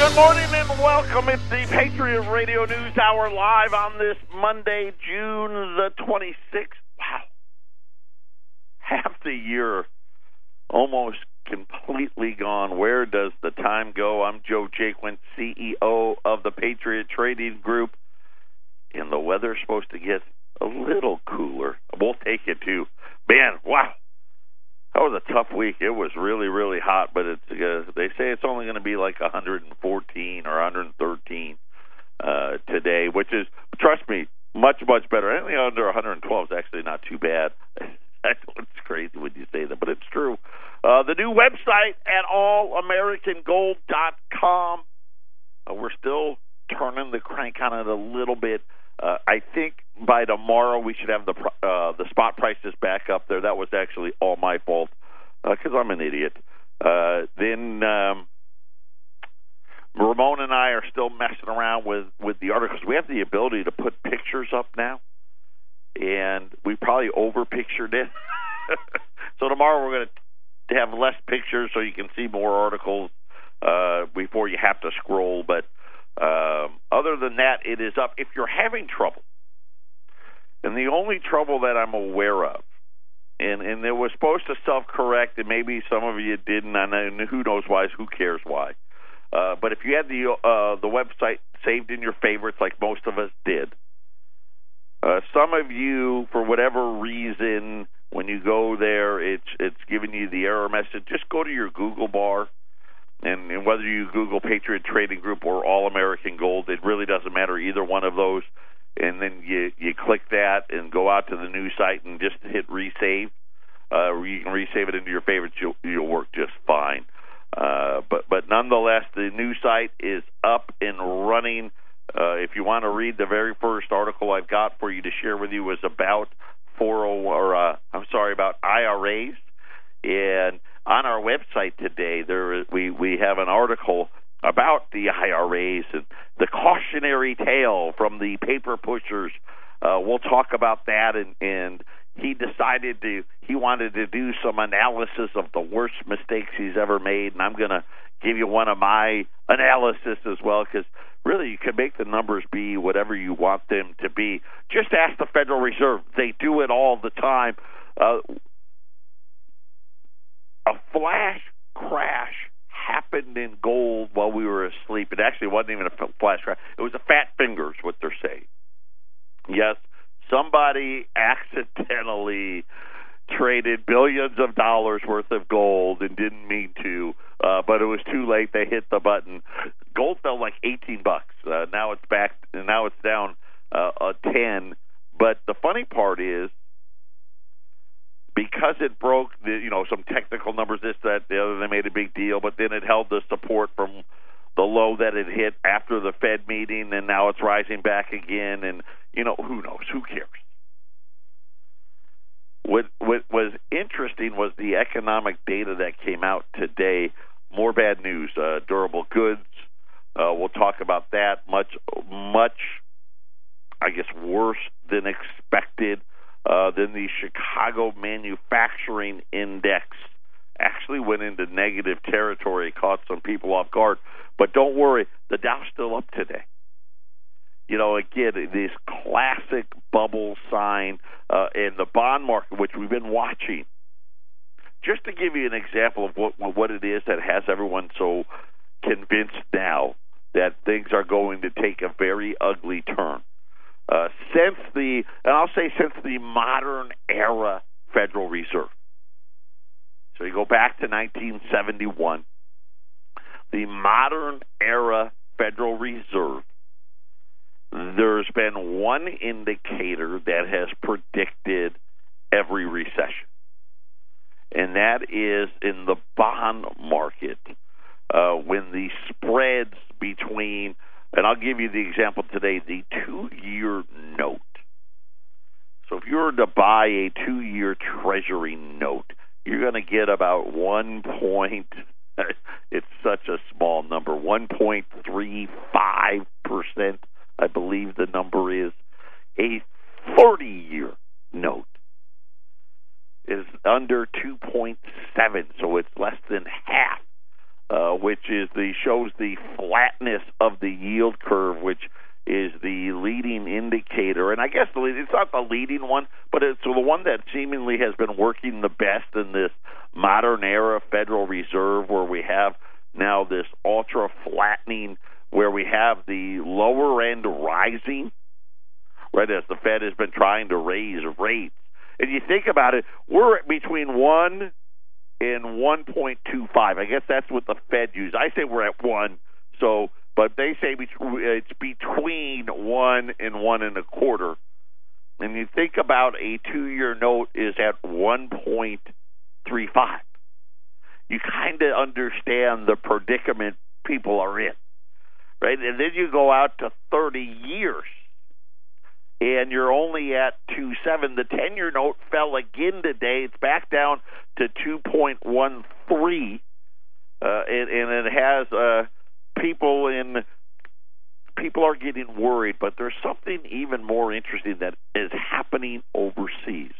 Good morning and welcome. It's the Patriot Radio News Hour live on this Monday, June the 26th. Wow. Half the year almost completely gone. Where does the time go? I'm Joe Jaquin, CEO of the Patriot Trading Group. And the weather's supposed to get a little cooler. We'll take it too. Man, wow. That was a tough week. It was really, really hot, but it's uh, they say it's only going to be like 114 or 113 uh, today, which is, trust me, much, much better. Anything under 112 is actually not too bad. It's crazy when you say that, but it's true. Uh, the new website at allamericangold.com. Uh, we're still turning the crank on it a little bit. Uh, I think by tomorrow we should have the uh, the spot prices back up there. That was actually all my fault because uh, I'm an idiot. Uh, then um, Ramon and I are still messing around with with the articles. We have the ability to put pictures up now, and we probably over pictured it. so tomorrow we're going to have less pictures so you can see more articles uh, before you have to scroll. But than that, it is up. If you're having trouble, and the only trouble that I'm aware of, and and it was supposed to self correct, and maybe some of you didn't, and who knows why? Who cares why? Uh, but if you had the uh, the website saved in your favorites, like most of us did, uh, some of you, for whatever reason, when you go there, it's it's giving you the error message. Just go to your Google bar and, and whether you Google Patriot Trading Group or All American Gold, it really doesn't matter either one of those. And then you you click that and go out to the new site and just hit resave. Uh, you can resave it into your favorites. You'll, you'll work just fine. Uh, but but nonetheless, the new site is up and running. Uh, if you want to read the very first article I've got for you to share with you was about 40 or uh, I'm sorry about IRAs and on our website today, there we we have an article about the IRAs and the cautionary tale from the paper pushers. Uh, we'll talk about that, and, and he decided to he wanted to do some analysis of the worst mistakes he's ever made, and I'm going to give you one of my analysis as well because really you can make the numbers be whatever you want them to be. Just ask the Federal Reserve; they do it all the time. Uh, a flash crash happened in gold while we were asleep. It actually wasn't even a flash crash. It was a fat fingers, what they're saying. Yes, somebody accidentally traded billions of dollars worth of gold and didn't mean to, uh, but it was too late. They hit the button. Gold fell like 18 bucks. Uh, now it's back. Now it's down uh, a 10. But the funny part is because it broke the you know some technical numbers this that the other they made a big deal but then it held the support from the low that it hit after the Fed meeting and now it's rising back again and you know who knows? Who cares? What what was interesting was the economic data that came out today. More bad news uh, durable goods uh, we'll talk about that. Much much I guess worse than expected uh, then the Chicago Manufacturing Index actually went into negative territory, caught some people off guard. But don't worry, the Dow's still up today. You know, again, this classic bubble sign uh, in the bond market, which we've been watching. Just to give you an example of what what it is that has everyone so convinced now that things are going to take a very ugly turn. Uh, since the, and I'll say since the modern era Federal Reserve. So you go back to 1971. The modern era Federal Reserve, there's been one indicator that has predicted every recession, and that is in the bond market uh, when the spreads between and I'll give you the example today the two year note. So if you were to buy a two year treasury note, you're going to get about one point, it's such a small number, 1.35%, I believe the number is. A 30 year note is under 2.7, so it's less than half uh, which is the shows the flatness of the yield curve, which is the leading indicator. And I guess the, it's not the leading one, but it's the one that seemingly has been working the best in this modern era Federal Reserve, where we have now this ultra flattening, where we have the lower end rising, right as the Fed has been trying to raise rates. And you think about it, we're between one and 1.25. I guess that's what the Fed uses. I say we're at one. So, but they say it's between one and one and a quarter. And you think about a two-year note is at 1.35. You kind of understand the predicament people are in, right? And then you go out to 30 years and you're only at two seven. The ten year note fell again today. It's back down to two point one three, uh, and, and it has uh, people in. People are getting worried, but there's something even more interesting that is happening overseas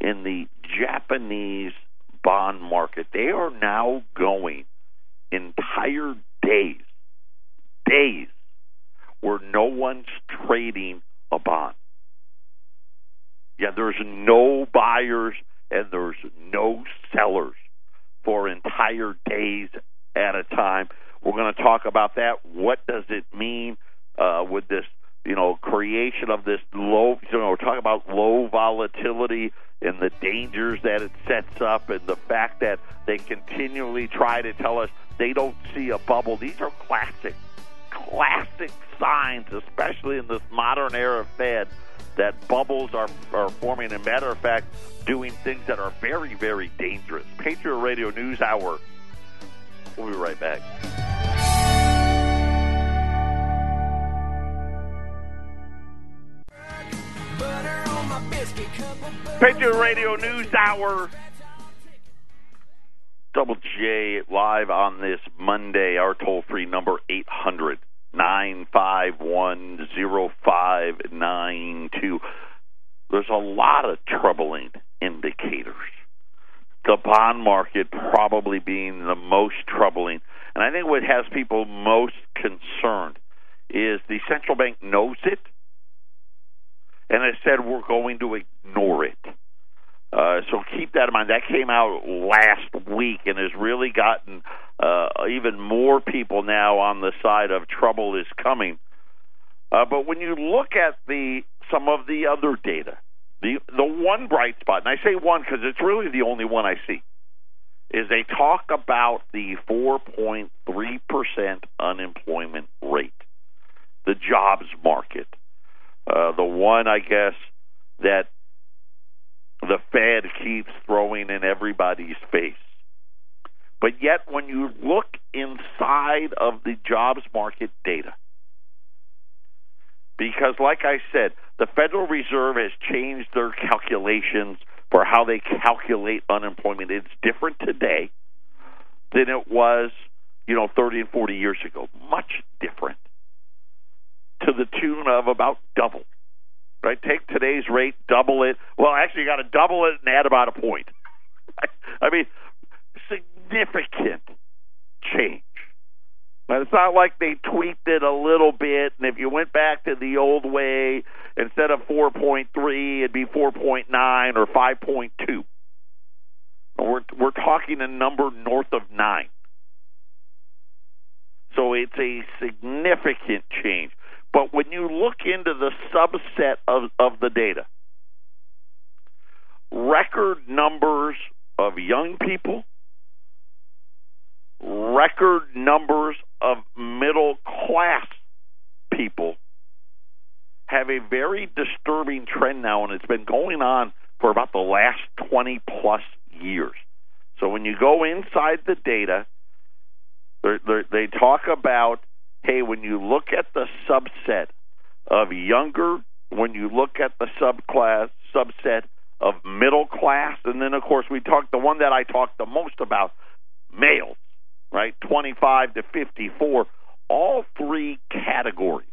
in the Japanese bond market. They are now going entire days, days where no one's trading a bond. Yeah, there's no buyers and there's no sellers for entire days at a time. We're going to talk about that. What does it mean uh, with this, you know, creation of this low, you know, we're talking about low volatility and the dangers that it sets up and the fact that they continually try to tell us they don't see a bubble. These are classic, classic signs, especially in this modern era of Fed, that bubbles are, are forming. As a matter of fact, doing things that are very, very dangerous. Patriot Radio News Hour. We'll be right back. Patriot Radio News Hour. Double J live on this Monday. Our toll free number 800 nine five one zero five nine two. There's a lot of troubling indicators. The bond market probably being the most troubling. And I think what has people most concerned is the central bank knows it and has said we're going to ignore it. Uh, so keep that in mind. That came out last week and has really gotten uh, even more people now on the side of trouble is coming. Uh, but when you look at the some of the other data, the the one bright spot, and I say one because it's really the only one I see, is they talk about the 4.3 percent unemployment rate, the jobs market, uh, the one I guess that the Fed keeps throwing in everybody's face. But yet, when you look inside of the jobs market data, because like I said, the Federal Reserve has changed their calculations for how they calculate unemployment. It's different today than it was, you know, 30 and 40 years ago. Much different. To the tune of about double right? Take today's rate, double it. Well, actually, you got to double it and add about a point. I mean, significant change. But it's not like they tweaked it a little bit, and if you went back to the old way, instead of 4.3, it'd be 4.9 or 5.2. We're we're talking a number north of nine. So it's a significant change. But when you look into the subset of, of the data, record numbers of young people, record numbers of middle class people have a very disturbing trend now, and it's been going on for about the last 20 plus years. So when you go inside the data, they're, they're, they talk about hey, when you look at the subset of younger, when you look at the subclass subset of middle class, and then of course we talk the one that I talk the most about, males, right, 25 to 54. All three categories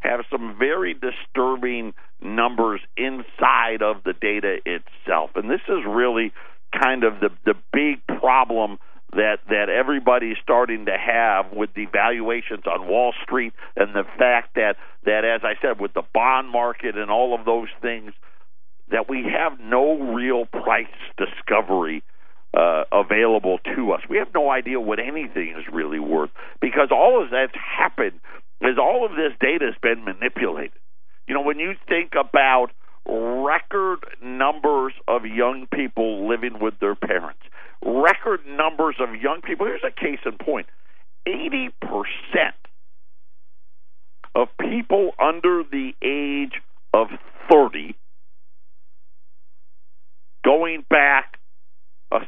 have some very disturbing numbers inside of the data itself, and this is really kind of the the big problem that that everybody's starting to have with the valuations on Wall Street and the fact that that as I said with the bond market and all of those things that we have no real price discovery uh, available to us. We have no idea what anything is really worth because all of that's happened is all of this data has been manipulated. You know, when you think about record numbers of young people living with their parents, record numbers of young people. Here's a case in point 80% of people under the age of 30 going back a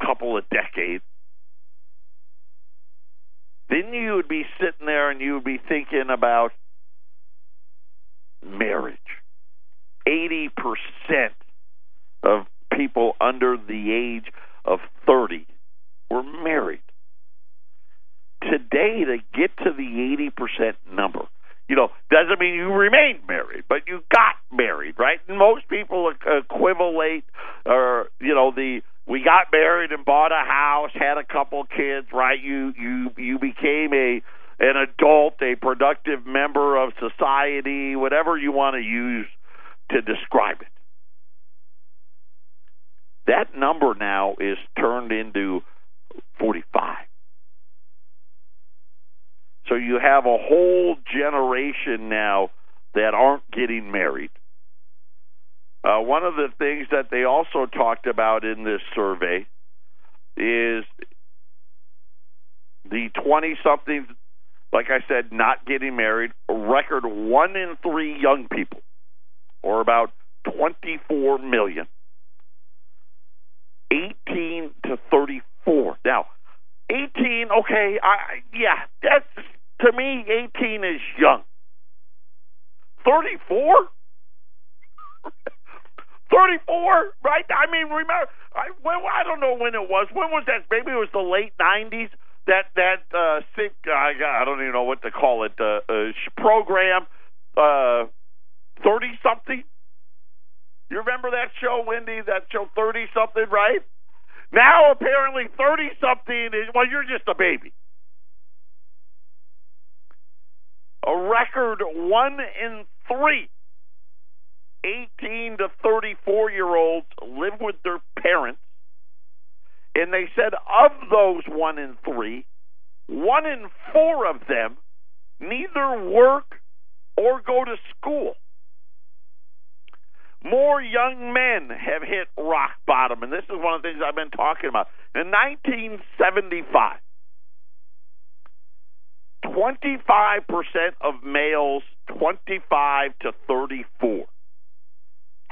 couple of decades then you would be sitting there and you would be thinking about marriage. 80% of people under the age of 30 were married. Today, to get to the 80% number, you know, doesn't mean you remain married, but you got married, right? And most people equivalent, or you know, the we got married and bought a house, had a couple kids, right? You you you became a an adult, a productive member of society, whatever you want to use to describe it. That number now is turned into 45. So you have a whole generation now that aren't getting married. Uh, one of the things that they also talked about in this survey is the 20 somethings, like I said, not getting married, a record one in three young people, or about 24 million, 18 to 34. Now, 18, okay, I yeah, that's to me 18 is young. 34? 34, right? I mean, remember, I, well, I don't know when it was. When was that? Maybe it was the late 90s. That that uh, sync, I, I don't even know what to call it. Uh, uh, program, uh, 30 something. You remember that show, Wendy? That show, 30 something, right? Now apparently 30 something is well, you're just a baby. A record one in three 18 to 34 year olds live with their parents. And they said of those one in three, one in four of them neither work or go to school. More young men have hit rock bottom, and this is one of the things I've been talking about. In 1975, 25% of males 25 to 34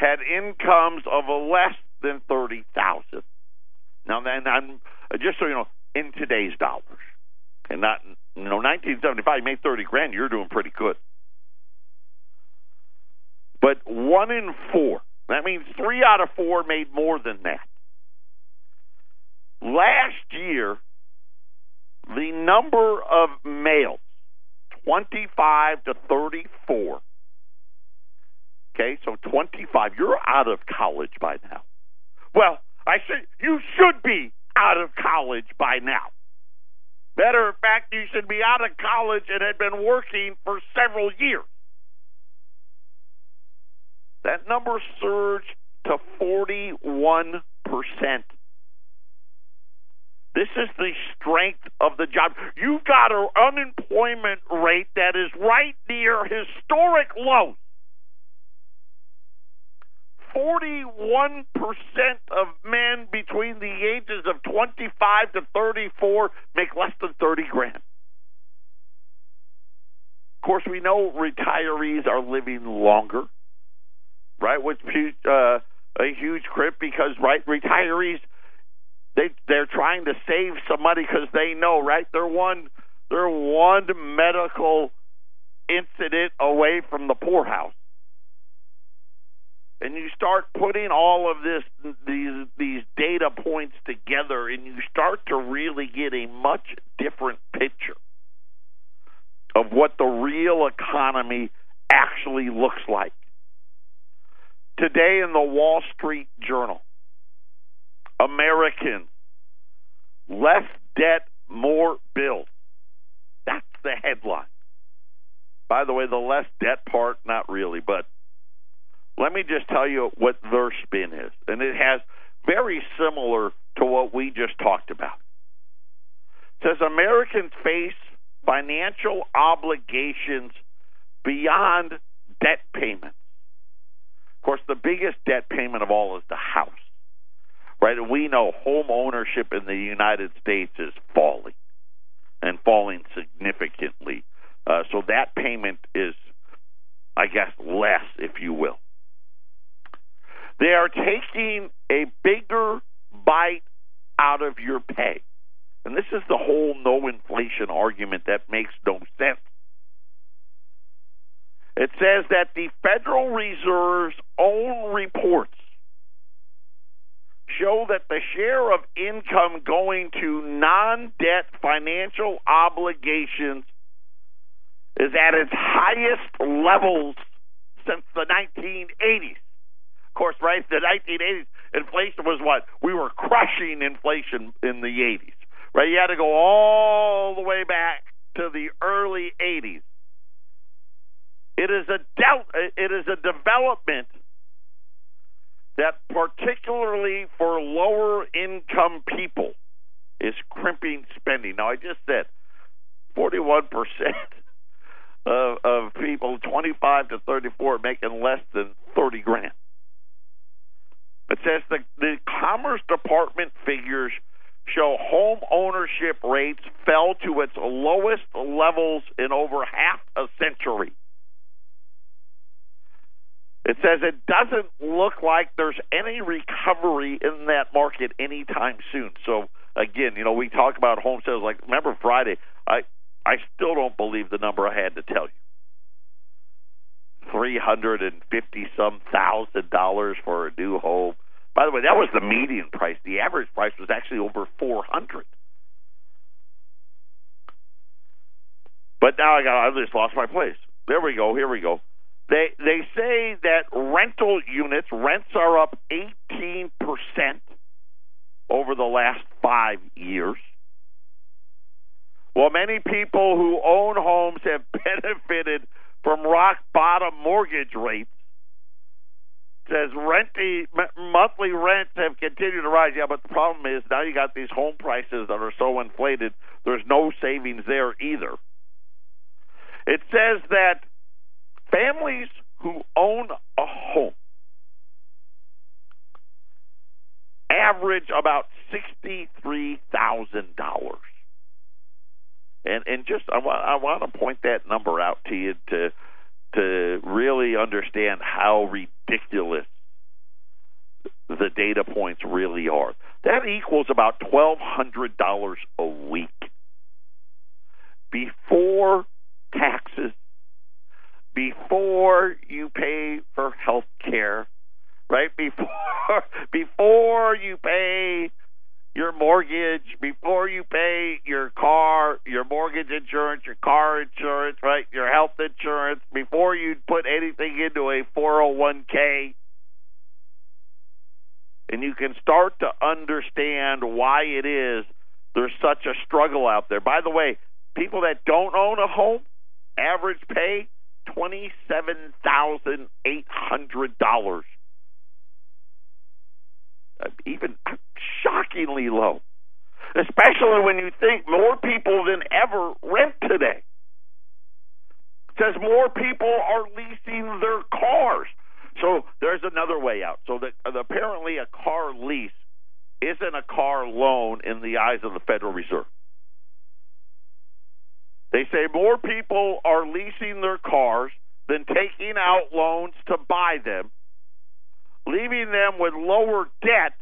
had incomes of less than thirty thousand. Now, then I'm uh, just so you know, in today's dollars, and not you know, 1975, you made 30 grand. You're doing pretty good. But one in four. That means three out of four made more than that. Last year, the number of males, 25 to 34, Okay, so 25. You're out of college by now. Well, I said you should be out of college by now. Matter of fact, you should be out of college and had been working for several years. That number surged to 41%. This is the strength of the job. You've got an unemployment rate that is right near historic lows. 41% of men between the ages of 25 to 34 make less than 30 grand. Of course, we know retirees are living longer, right? Which uh, a huge crit because right retirees they they're trying to save some money because they know right they're one they're one medical incident away from the poorhouse and you start putting all of this these these data points together and you start to really get a much different picture of what the real economy actually looks like. Today in the Wall Street Journal, Americans less debt, more bills. That's the headline. By the way, the less debt part, not really, but let me just tell you what their spin is. And it has very similar to what we just talked about. It says Americans face financial obligations beyond debt payments. Of course, the biggest debt payment of all is the house, right? And we know home ownership in the United States is falling and falling significantly. Uh, so that payment is, I guess, less, if you will. They are taking a bigger bite out of your pay. And this is the whole no inflation argument that makes no sense. It says that the Federal Reserve's own reports show that the share of income going to non debt financial obligations is at its highest levels since the 1980s. Of course, right? The 1980s, inflation was what? We were crushing inflation in the 80s, right? You had to go all the way back to the early 80s. It is a del- it is a development that particularly for lower income people is crimping spending. Now I just said 41% of, of people 25 to 34 making less than 30 grand. It says the, the Commerce Department figures show home ownership rates fell to its lowest levels in over half a century. It says it doesn't look like there's any recovery in that market anytime soon. So again, you know, we talk about home sales. Like remember Friday, I I still don't believe the number I had to tell you. Three hundred and fifty some thousand dollars for a new home. By the way, that was the median price. The average price was actually over four hundred. But now I got I just lost my place. There we go. Here we go. They they say that rental units rents are up 18% over the last 5 years. Well, many people who own homes have benefited from rock bottom mortgage rates. It says renty monthly rents have continued to rise. Yeah, but the problem is now you got these home prices that are so inflated. There's no savings there either. It says that families who own a home average about sixty-three thousand dollars. And and just I want I want to point that number out to you to to really understand how ridiculous the data points really are. That equals about twelve hundred dollars a week before taxes before you pay for health care, right? Before before you pay your mortgage, before you pay your car, your mortgage insurance, your car insurance, right? Your health insurance, before you put anything into a 401k. And you can start to understand why it is there's such a struggle out there. By the way, people that don't own a home, average pay twenty-seven thousand eight hundred dollars. Uh, even shockingly low, especially when you think more people than ever rent today. It says more people are leasing their cars. So there's another way out. So that uh, apparently a car lease isn't a car loan in the eyes of the Federal Reserve. They say more people are leasing their cars than taking out loans to buy them, leaving them with lower debt,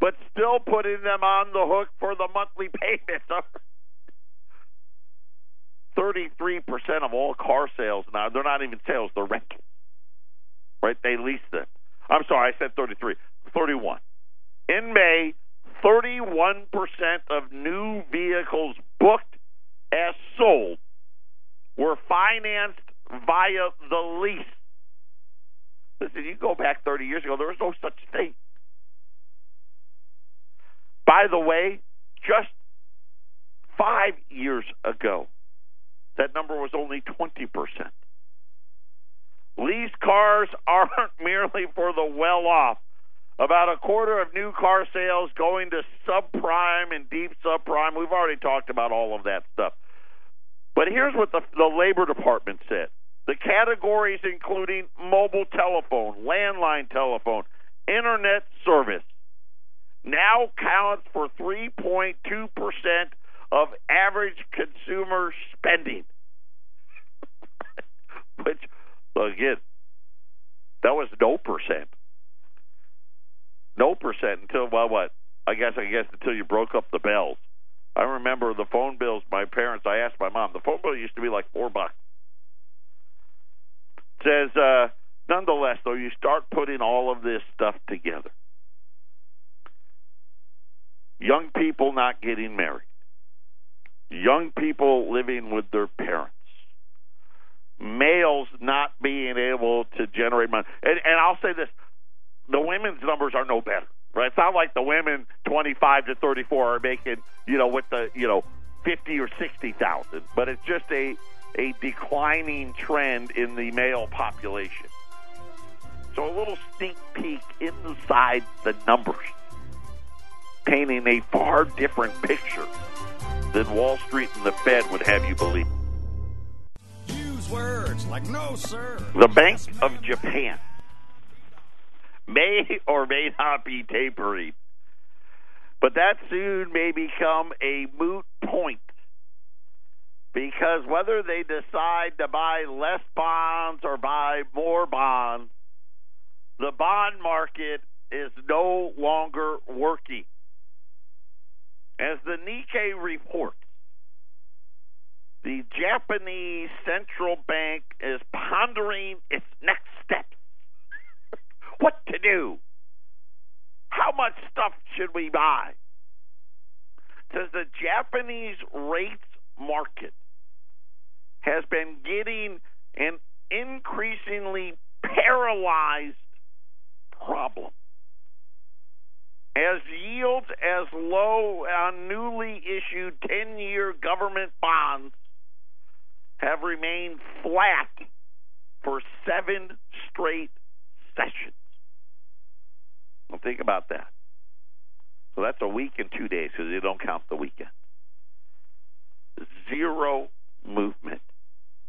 but still putting them on the hook for the monthly payments. 33% of all car sales now, they're not even sales, they're rentals. Right? They lease them. I'm sorry, I said 33. 31. In May, 31% of new vehicles booked as sold were financed via the lease. Listen, you go back 30 years ago, there was no such thing. By the way, just Five years ago, that number was only 20%. Leased cars aren't merely for the well off. About a quarter of new car sales going to subprime and deep subprime. We've already talked about all of that stuff. But here's what the, the Labor Department said the categories including mobile telephone, landline telephone, internet service now counts for 3.2% of average consumer spending. Which, again, that was no percent. No percent until, well, what? I guess, I guess until you broke up the bells. I remember the phone bills, my parents, I asked my mom, the phone bill used to be like four bucks. Says, uh, nonetheless, though, you start putting all of this stuff together. Young people not getting married young people living with their parents, males not being able to generate money. And, and I'll say this the women's numbers are no better, right? It's not like the women 25 to 34 are making, you know, with the, you know, 50 or 60,000, but it's just a, a declining trend in the male population. So a little sneak peek inside the numbers, painting a far different picture than Wall Street and the Fed would have you believe. Use words like no, sir. The Bank of Japan may or may not be tapering, but that soon may become a moot point because whether they decide to buy less bonds or buy more bonds, the bond market is no longer working. As the Nikkei reports, the Japanese central bank is pondering its next step. what to do? How much stuff should we buy? Says the Japanese rates market has been getting an increasingly paralyzed problem as yields as low on newly issued 10 year government bonds have remained flat for seven straight sessions. Well, think about that. So that's a week and two days because you don't count the weekend. Zero movement.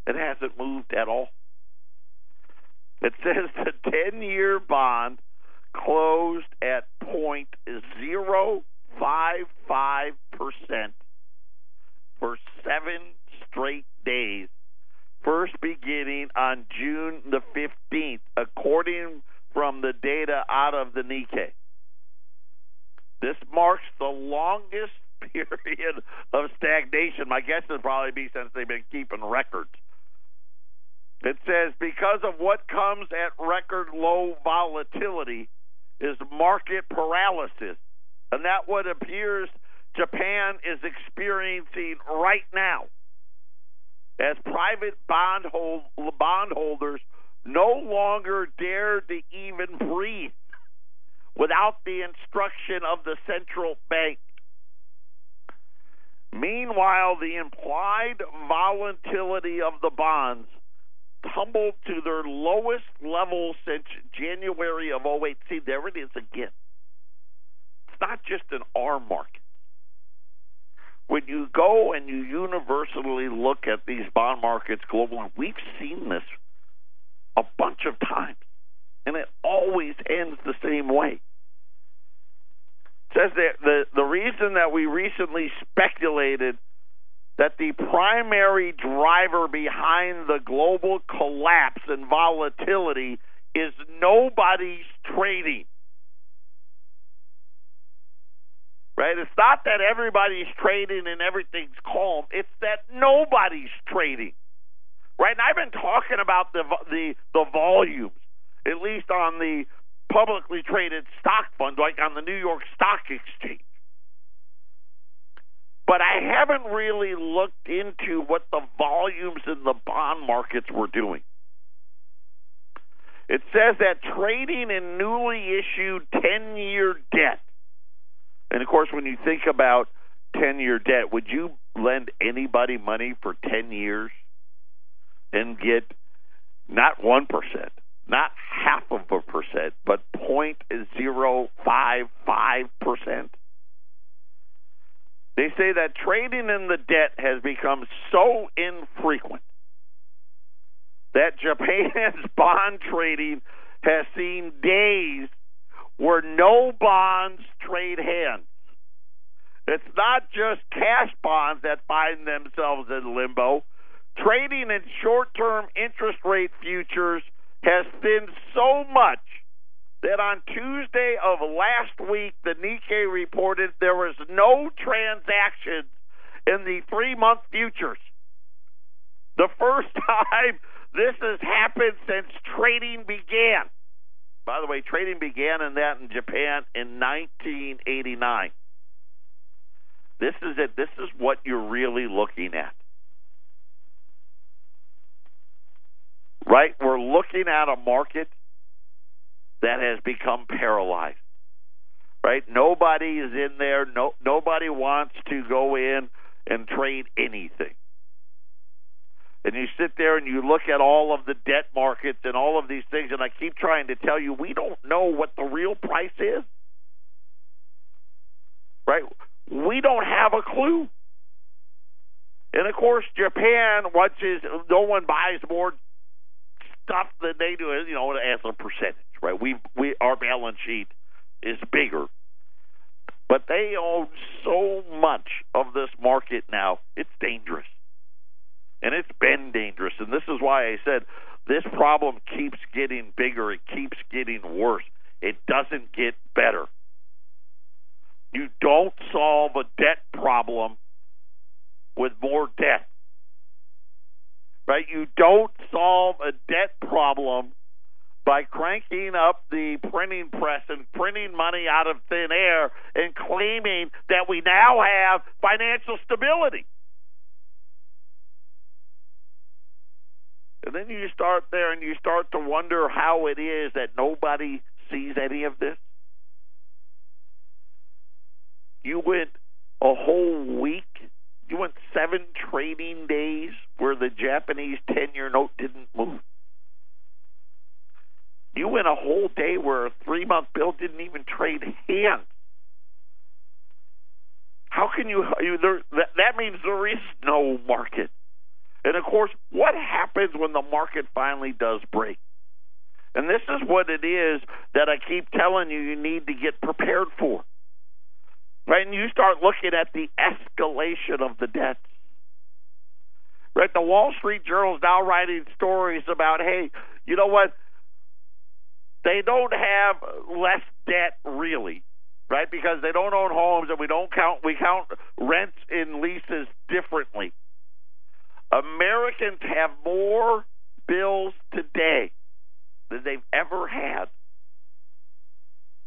It hasn't moved at all. It says the 10 year bond closed at 0.055% for seven straight days, first beginning on June the 15th, according from the data out of the Nikkei. This marks the longest period of stagnation. My guess would probably be since they've been keeping records. It says because of what comes at record low volatility, is market paralysis. And that what appears Japan is experiencing right now as private bond hold, bondholders no longer dare to even breathe without the instruction of the central bank. Meanwhile, the implied volatility of the bonds tumbled to their lowest level since January of 08. See, there it is again. It's not just an R market. When you go and you universally look at these bond markets globally, we've seen this a bunch of times, and it always ends the same way. Says that the the reason that we recently speculated – that the primary driver behind the global collapse and volatility is nobody's trading. Right? It's not that everybody's trading and everything's calm. It's that nobody's trading. Right? And I've been talking about the the the volumes, at least on the publicly traded stock fund, like on the New York Stock Exchange but I haven't really looked into what the volumes in the bond markets were doing. It says that trading in newly issued 10 year debt, and of course, when you think about 10 year debt, would you lend anybody money for 10 years and get not 1%, not half of a percent, but 0.055%. They say that trading in the debt has become so infrequent that Japan's bond trading has seen days where no bonds trade hands. It's not just cash bonds that find themselves in limbo. Trading in short term interest rate futures has thinned so much that on Tuesday of last week, the Nikkei reported there was no transactions in the three month futures. The first time this has happened since trading began. By the way, trading began in that in Japan in 1989. This is it. This is what you're really looking at. Right? We're looking at a market that has become paralyzed. Right? Nobody is in there. No nobody wants to go in and trade anything. And you sit there and you look at all of the debt markets and all of these things, and I keep trying to tell you, we don't know what the real price is. Right? We don't have a clue. And of course, Japan watches. No one buys more stuff than they do. You know, as a percentage, right? We we our balance sheet is bigger, but they own so much of this market now. It's dangerous, and it's been dangerous. And this is why I said this problem keeps getting bigger. It keeps getting worse. It doesn't get better. You don't solve a debt problem with more debt. Right? You don't solve a debt problem by cranking up the printing press and printing money out of thin air and claiming that we now have financial stability. And then you start there and you start to wonder how it is that nobody sees any of this. You went a whole week, you went seven trading days where the Japanese 10 year note didn't move. You went a whole day where a three month bill didn't even trade hands. How can you, you there, that, that means there is no market. And of course, what happens when the market finally does break? And this is what it is that I keep telling you you need to get prepared for. Right? And you start looking at the escalation of the debt. Right? The Wall Street Journal is now writing stories about, hey, you know what? They don't have less debt really, right? Because they don't own homes and we don't count we count rents and leases differently. Americans have more bills today than they've ever had.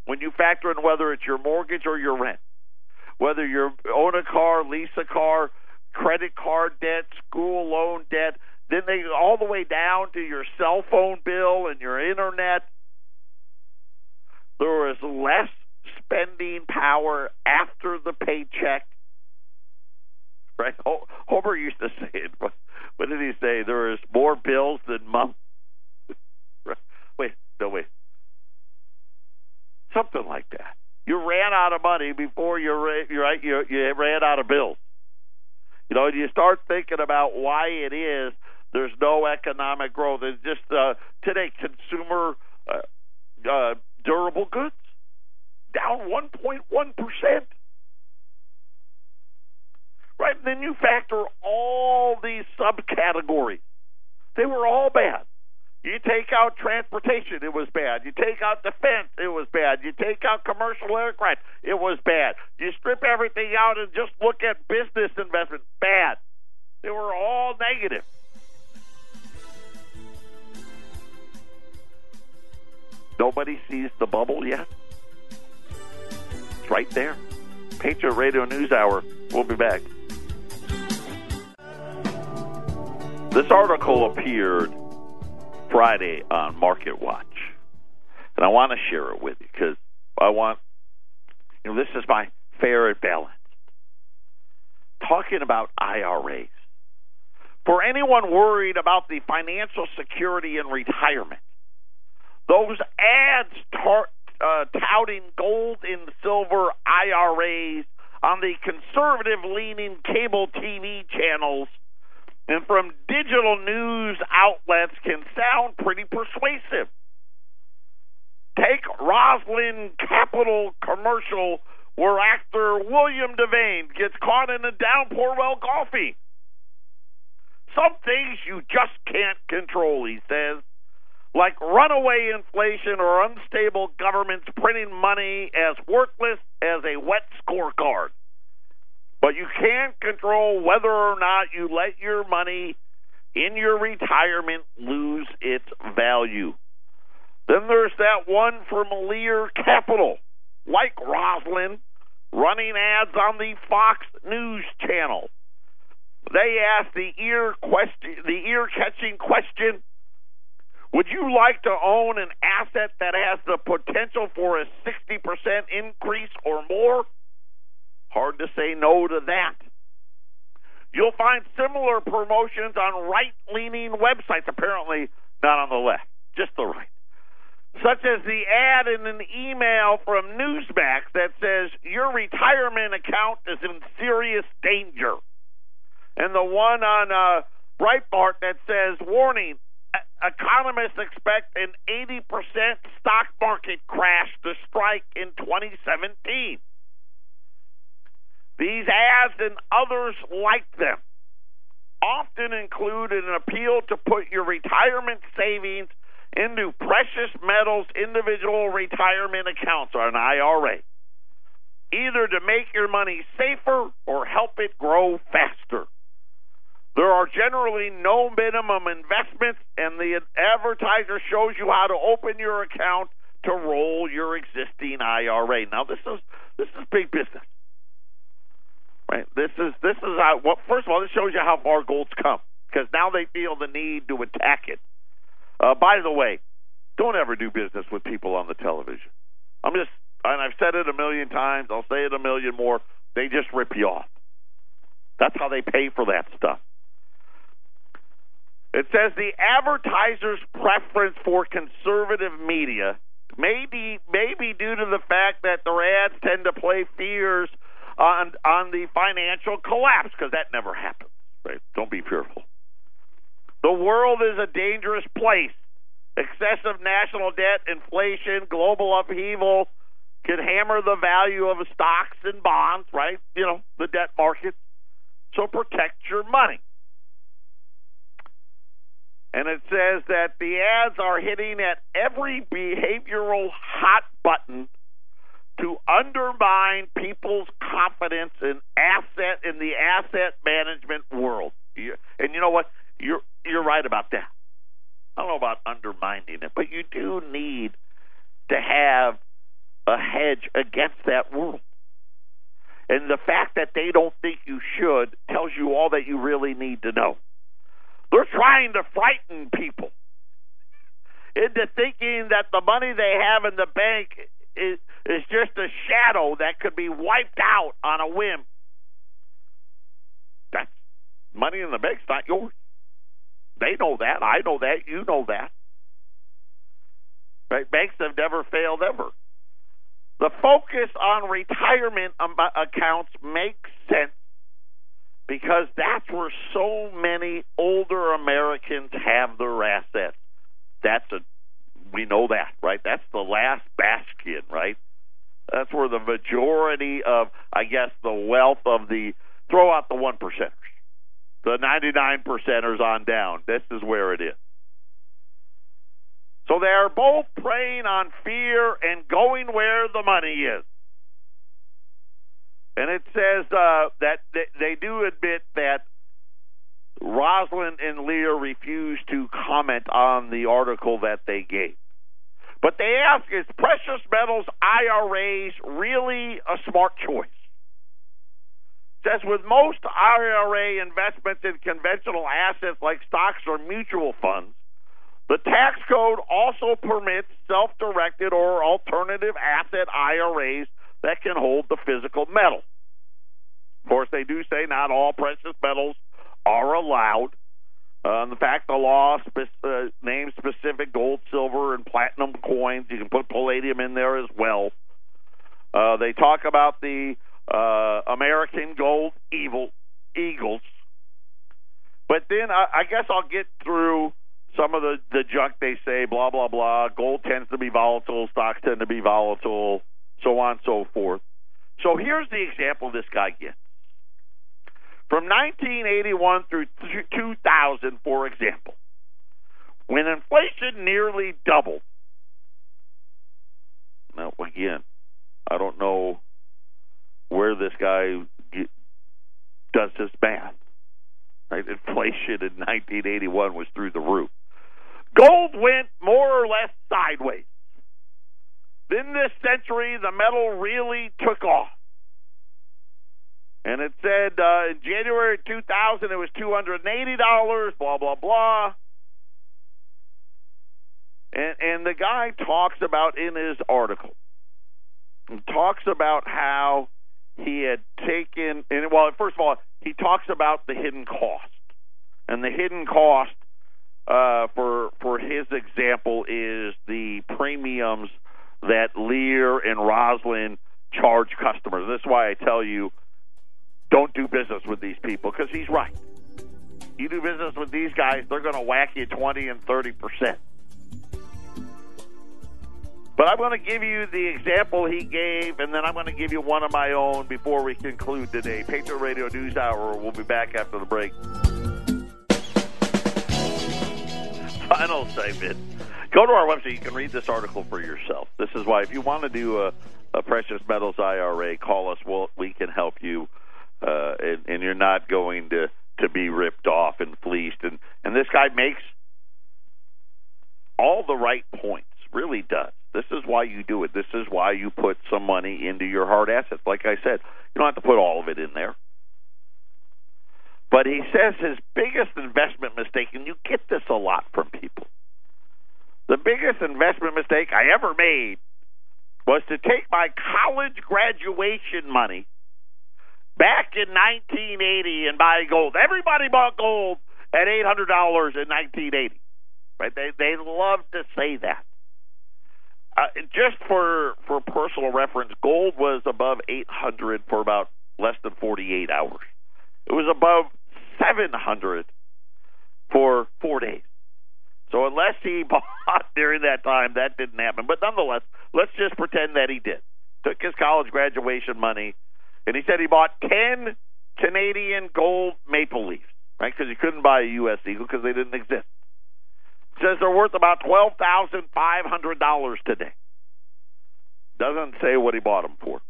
When you factor in whether it's your mortgage or your rent whether you own a car, lease a car, credit card debt, school loan debt, then they all the way down to your cell phone bill and your internet. There is less spending power after the paycheck. Right? Homer used to say it. What did he say? There is more bills than months. Wait, no, wait. Something like that. You ran out of money before you right you you ran out of bills. You know, you start thinking about why it is there's no economic growth. It's just uh, today consumer uh, uh, durable goods down 1.1 percent. Right, and then you factor all these subcategories. They were all bad. You take out transportation, it was bad. You take out defense, it was bad. You take out commercial aircraft, it was bad. You strip everything out and just look at business investment, bad. They were all negative. Nobody sees the bubble yet. It's right there. Patriot Radio News Hour. We'll be back. This article appeared Friday on Market Watch, and I want to share it with you because I want, you know, this is my fair and balanced talking about IRAs. For anyone worried about the financial security in retirement, those ads tar- uh, touting gold and silver IRAs on the conservative leaning cable TV channels and from digital news outlets can sound pretty persuasive. Take Rosland Capital commercial where actor William Devane gets caught in a downpour while golfing. Some things you just can't control, he says, like runaway inflation or unstable governments printing money as worthless as a wet scorecard. But you can't control whether or not you let your money in your retirement lose its value. Then there's that one from Lear Capital, like Rosland, running ads on the Fox News channel. They ask the ear question, the ear catching question: Would you like to own an asset that has the potential for a 60% increase or more? Hard to say no to that. You'll find similar promotions on right leaning websites, apparently not on the left, just the right such as the ad in an email from Newsmax that says your retirement account is in serious danger, and the one on uh, Breitbart that says warning. Economists expect an 80% stock market crash to strike in 2017. These ads and others like them often include an appeal to put your retirement savings into precious metals individual retirement accounts or an IRA, either to make your money safer or help it grow faster. There are generally no minimum investments, and the advertiser shows you how to open your account to roll your existing IRA. Now, this is this is big business, right? This is this is how. Well, first of all, this shows you how far gold's come because now they feel the need to attack it. Uh, by the way, don't ever do business with people on the television. I'm just, and I've said it a million times. I'll say it a million more. They just rip you off. That's how they pay for that stuff. It says the advertiser's preference for conservative media may be, may be due to the fact that their ads tend to play fears on on the financial collapse because that never happens. Right? Don't be fearful. The world is a dangerous place. Excessive national debt, inflation, global upheaval can hammer the value of stocks and bonds, right? You know, the debt market. So protect your money. And it says that the ads are hitting at every behavioral hot button to undermine people's confidence in asset in the asset management world. And you know what? You're you're right about that. I don't know about undermining it, but you do need to have a hedge against that world. And the fact that they don't think you should tells you all that you really need to know. They're trying to frighten people into thinking that the money they have in the bank is, is just a shadow that could be wiped out on a whim. That's money in the bank's not yours. They know that. I know that. You know that. Right? Banks have never failed ever. The focus on retirement accounts makes sense because that's where so many older Americans have their assets. That's a we know that, right? That's the last bastion, right? That's where the majority of, I guess, the wealth of the throw out the one percenters the 99 percenters on down. This is where it is. So they are both preying on fear and going where the money is. And it says uh, that they, do admit that Rosland and Lear refused to comment on the article that they gave. But they ask, is precious metals IRAs really a smart choice? says with most IRA investments in conventional assets like stocks or mutual funds, the tax code also permits self directed or alternative asset IRAs that can hold the physical metal. Of course, they do say not all precious metals are allowed. Uh, the fact the law spe- uh, names specific gold, silver, and platinum coins. You can put palladium in there as well. Uh, they talk about the uh, American gold evil eagles. But then I, I guess I'll get through some of the, the junk they say, blah, blah, blah. Gold tends to be volatile, stocks tend to be volatile, so on and so forth. So here's the example this guy gets. From 1981 through 2000, for example, when inflation nearly doubled. Now, again, I don't know where this guy get, does his math. Right? Inflation in 1981 was through the roof. Gold went more or less sideways. Then this century, the metal really took off. And it said uh, in January 2000 it was $280, blah, blah, blah. And, and the guy talks about in his article, talks about how he had taken, and well, first of all, he talks about the hidden cost. And the hidden cost uh, for for his example is the premiums that Lear and Rosalind charge customers. That's why I tell you don't do business with these people because he's right. You do business with these guys, they're going to whack you 20 and 30 percent. But I'm going to give you the example he gave, and then I'm going to give you one of my own before we conclude today. Patriot Radio News Hour. We'll be back after the break. Final segment. Go to our website. You can read this article for yourself. This is why, if you want to do a, a precious metals IRA, call us. We'll, we can help you, uh, and, and you're not going to to be ripped off and fleeced. And and this guy makes all the right points. Really does. This is why you do it. This is why you put some money into your hard assets. Like I said, you don't have to put all of it in there. But he says his biggest investment mistake, and you get this a lot from people. The biggest investment mistake I ever made was to take my college graduation money back in 1980 and buy gold. Everybody bought gold at $800 in 1980. Right? They they love to say that. Uh, just for for personal reference, gold was above 800 for about less than 48 hours. It was above 700 for four days. So unless he bought during that time, that didn't happen. But nonetheless, let's just pretend that he did. Took his college graduation money, and he said he bought 10 Canadian gold maple leafs, right? Because he couldn't buy a U.S. Eagle because they didn't exist says they're worth about twelve thousand five hundred dollars today. Doesn't say what he bought them for.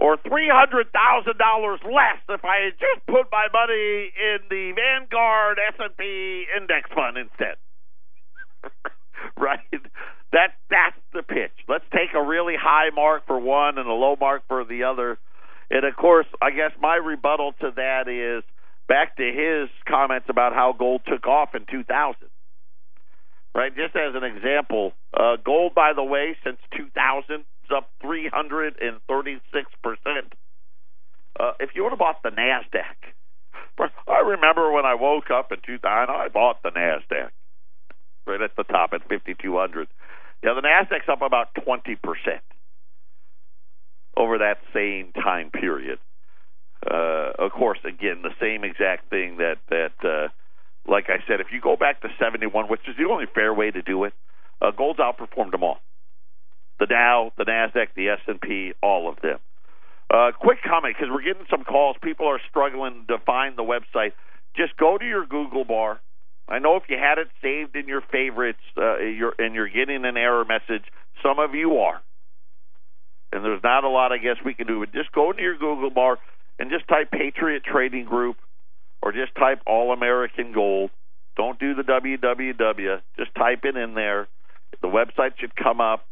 Or three hundred thousand dollars less if I had just put my money in the Vanguard S and P index fund instead. right? That that's the pitch. Let's take a really high mark for one and a low mark for the other. And of course, I guess my rebuttal to that is back to his comments about how gold took off in 2000. Right, just as an example, uh, gold, by the way, since 2000 is up 336 percent. Uh, if you would have bought the Nasdaq, I remember when I woke up in 2000, I bought the Nasdaq right at the top at 5200. Yeah, the Nasdaq's up about 20 percent over that same time period uh, of course, again, the same exact thing that that, uh, like I said, if you go back to '71, which is the only fair way to do it, uh, gold's outperformed them all. The Dow, the Nasdaq, the S and P, all of them. Uh, quick comment because we're getting some calls. People are struggling to find the website. Just go to your Google bar. I know if you had it saved in your favorites, uh, you're, and you're getting an error message. Some of you are, and there's not a lot I guess we can do. But just go to your Google bar and just type Patriot Trading Group or just type All American Gold. Don't do the www. Just type it in there. The website should come up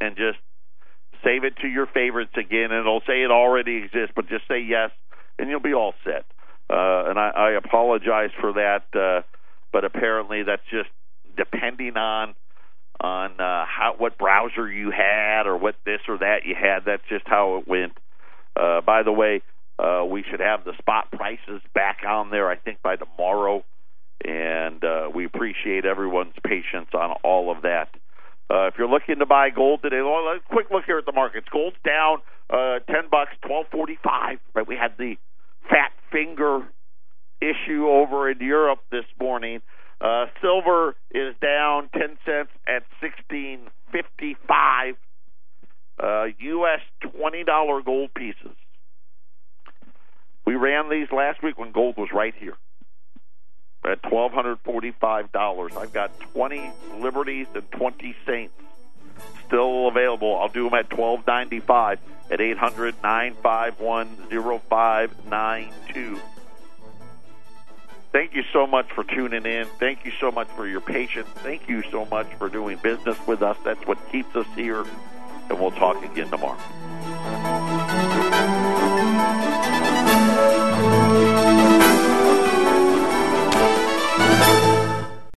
and just save it to your favorites again, and it'll say it already exists, but just say yes, and you'll be all set. Uh, and I, I apologize for that, uh, but apparently that's just depending on on uh, how what browser you had or what this or that you had. That's just how it went. Uh, by the way, uh, we should have the spot prices back on there, I think, by tomorrow. And uh, we appreciate everyone's patience on all of that. Uh, if you're looking to buy gold today, well, quick look here at the markets. Gold's down uh, ten bucks, twelve forty-five. Right, we had the fat finger issue over in Europe this morning. Uh, silver is down ten cents at sixteen fifty-five. Uh, U.S. twenty dollar gold pieces. We ran these last week when gold was right here at twelve hundred forty-five dollars. I've got twenty Liberties and twenty Saints still available. I'll do them at twelve ninety-five at eight hundred nine five one zero five nine two. Thank you so much for tuning in. Thank you so much for your patience. Thank you so much for doing business with us. That's what keeps us here, and we'll talk again tomorrow.